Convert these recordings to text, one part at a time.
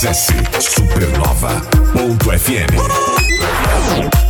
Acesse supernova.fm.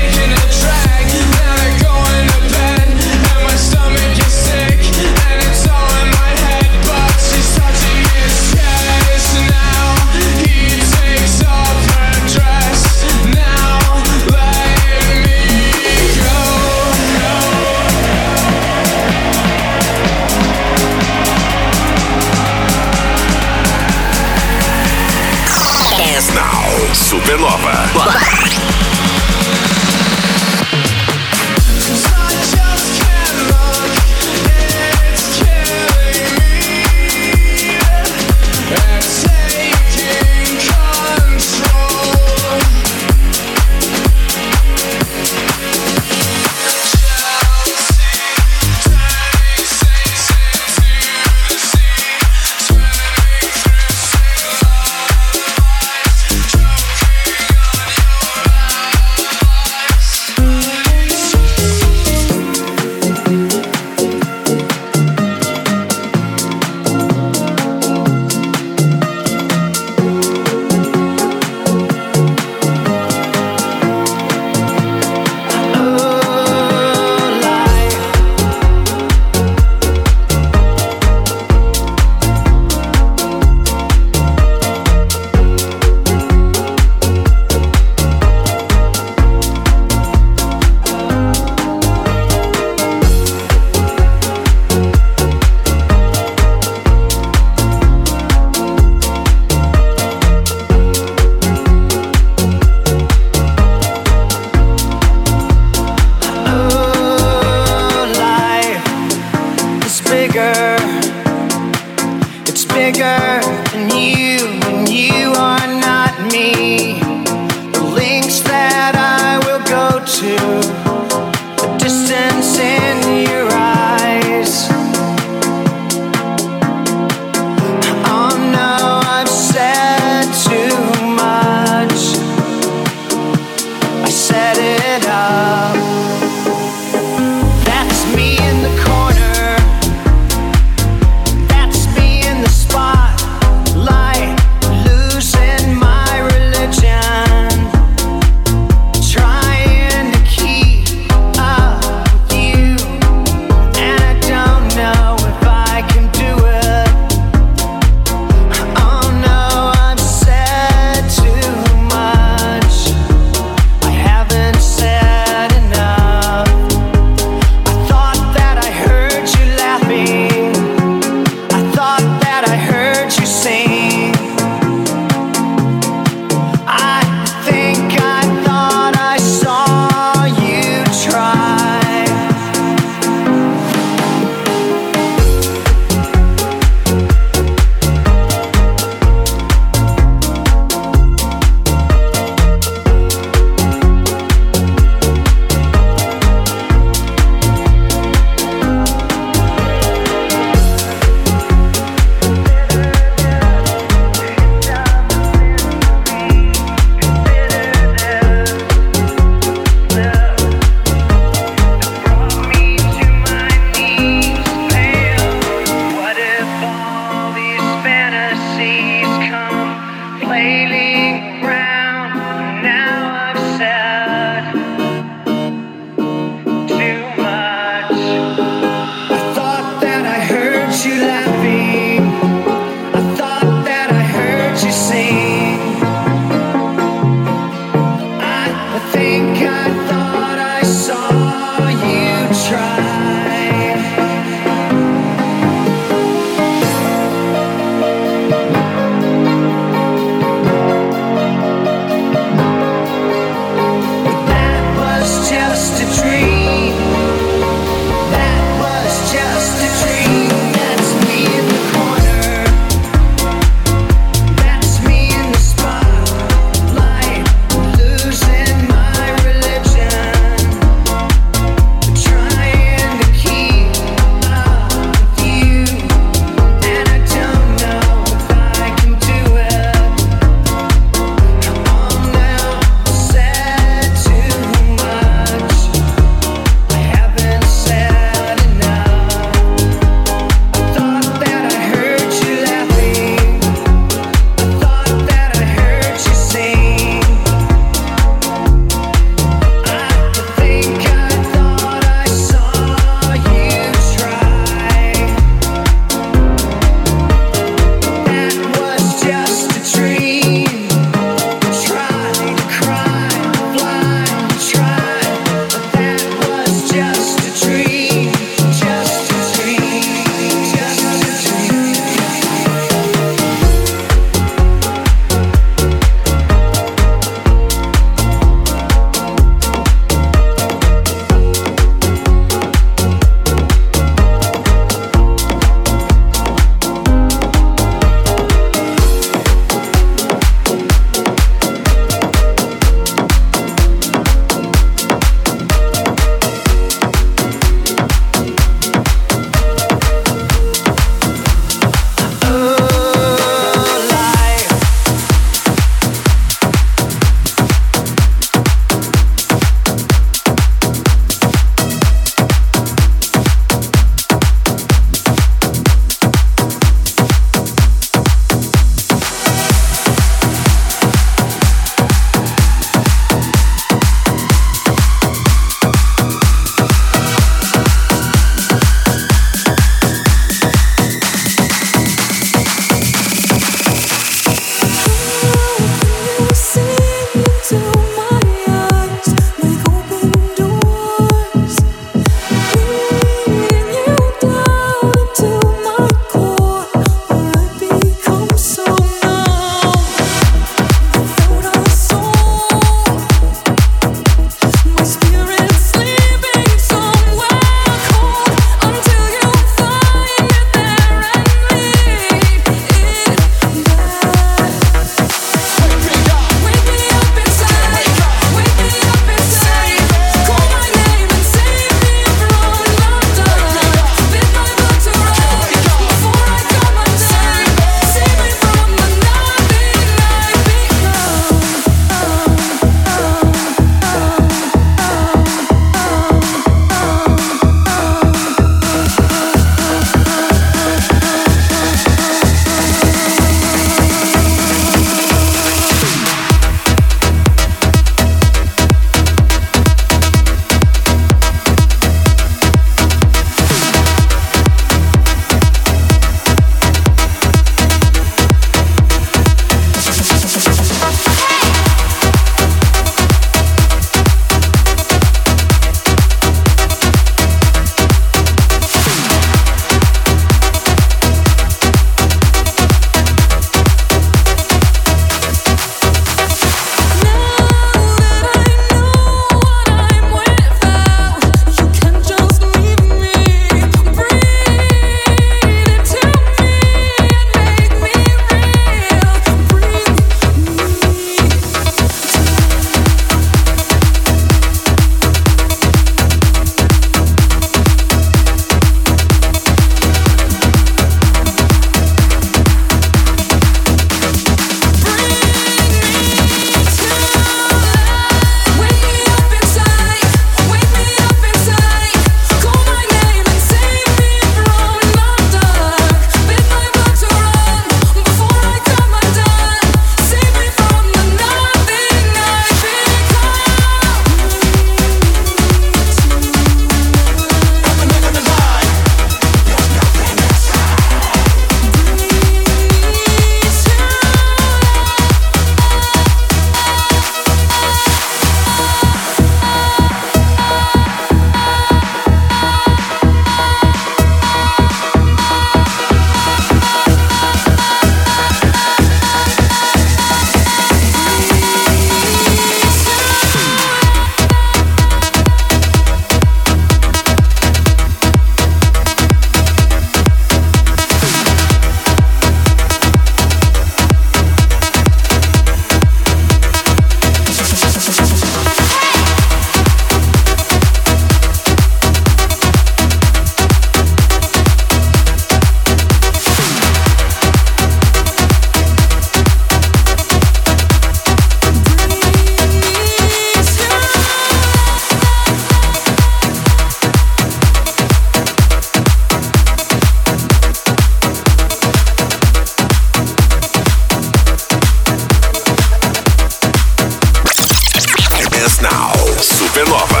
Casanova.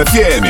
Acesse. Acesse. Supernova.fm.